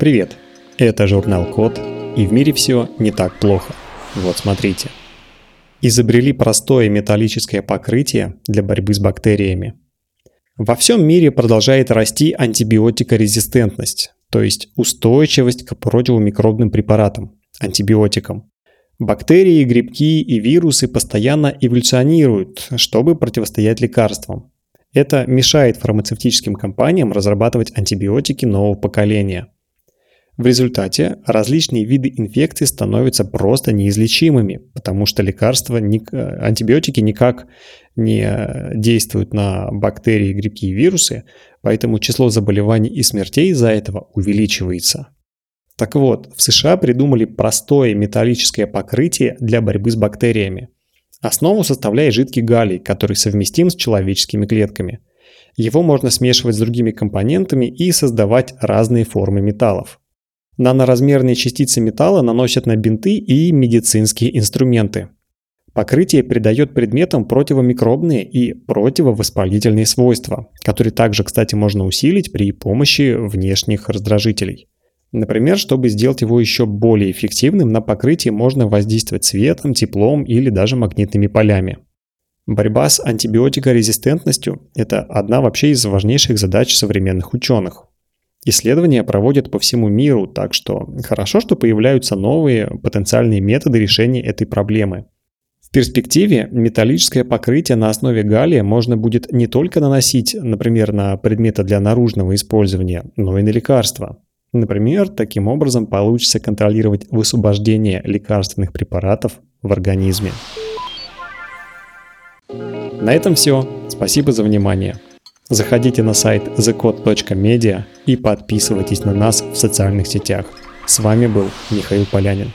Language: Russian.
Привет! Это журнал Код, и в мире все не так плохо. Вот смотрите. Изобрели простое металлическое покрытие для борьбы с бактериями. Во всем мире продолжает расти антибиотикорезистентность, то есть устойчивость к противомикробным препаратам, антибиотикам. Бактерии, грибки и вирусы постоянно эволюционируют, чтобы противостоять лекарствам. Это мешает фармацевтическим компаниям разрабатывать антибиотики нового поколения. В результате различные виды инфекций становятся просто неизлечимыми, потому что лекарства, антибиотики никак не действуют на бактерии, грибки и вирусы, поэтому число заболеваний и смертей из-за этого увеличивается. Так вот, в США придумали простое металлическое покрытие для борьбы с бактериями. Основу составляет жидкий галлий, который совместим с человеческими клетками. Его можно смешивать с другими компонентами и создавать разные формы металлов. Наноразмерные частицы металла наносят на бинты и медицинские инструменты. Покрытие придает предметам противомикробные и противовоспалительные свойства, которые также, кстати, можно усилить при помощи внешних раздражителей. Например, чтобы сделать его еще более эффективным, на покрытие можно воздействовать светом, теплом или даже магнитными полями. Борьба с антибиотикорезистентностью – это одна вообще из важнейших задач современных ученых. Исследования проводят по всему миру, так что хорошо, что появляются новые потенциальные методы решения этой проблемы. В перспективе металлическое покрытие на основе галлия можно будет не только наносить, например, на предметы для наружного использования, но и на лекарства. Например, таким образом получится контролировать высвобождение лекарственных препаратов в организме. На этом все. Спасибо за внимание. Заходите на сайт thecode.media и подписывайтесь на нас в социальных сетях. С вами был Михаил Полянин.